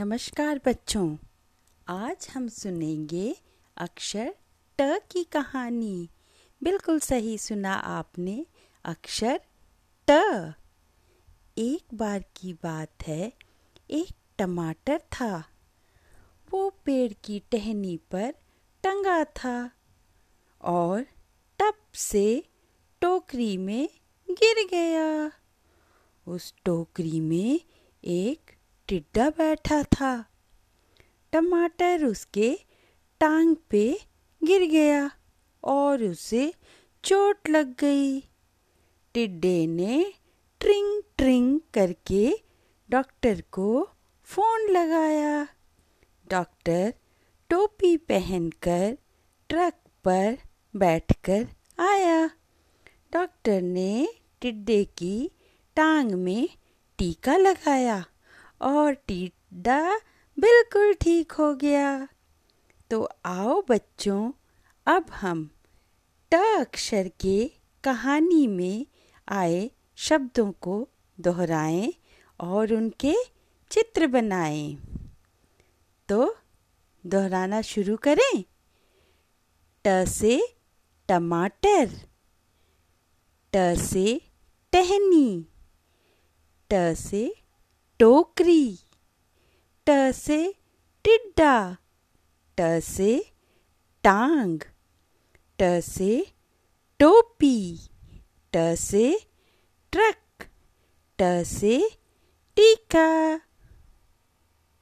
नमस्कार बच्चों। आज हम सुनेंगे अक्षर ट की कहानी। बिल्कुल सही सुना आपने, अक्षर ट। एक बार की बात है, एक टमाटर था। वो पेड़ की टहनी पर टंगा था और टप से टोकरी में गिर गया। उस टोकरी में एक टिड्डा बैठा था। टमाटर उसके टांग पे गिर गया और उसे चोट लग गई। टिड्डे ने ट्रिंग ट्रिंग करके डॉक्टर को फ़ोन लगाया। डॉक्टर टोपी पहनकर ट्रक पर बैठकर आया। डॉक्टर ने टिड्डे की टांग में टीका लगाया। और टिड्डा बिल्कुल ठीक हो गया। तो आओ बच्चों, अब हम ट अक्षर के कहानी में आए शब्दों को दोहराएँ और उनके चित्र बनाएँ। तो दोहराना शुरू करें। ट से टमाटर, ट से टहनी, ट से टोकरी। ट से टिड्डा। ट से टांग। ट से टोपी। ट से ट्रक। ट से टीका।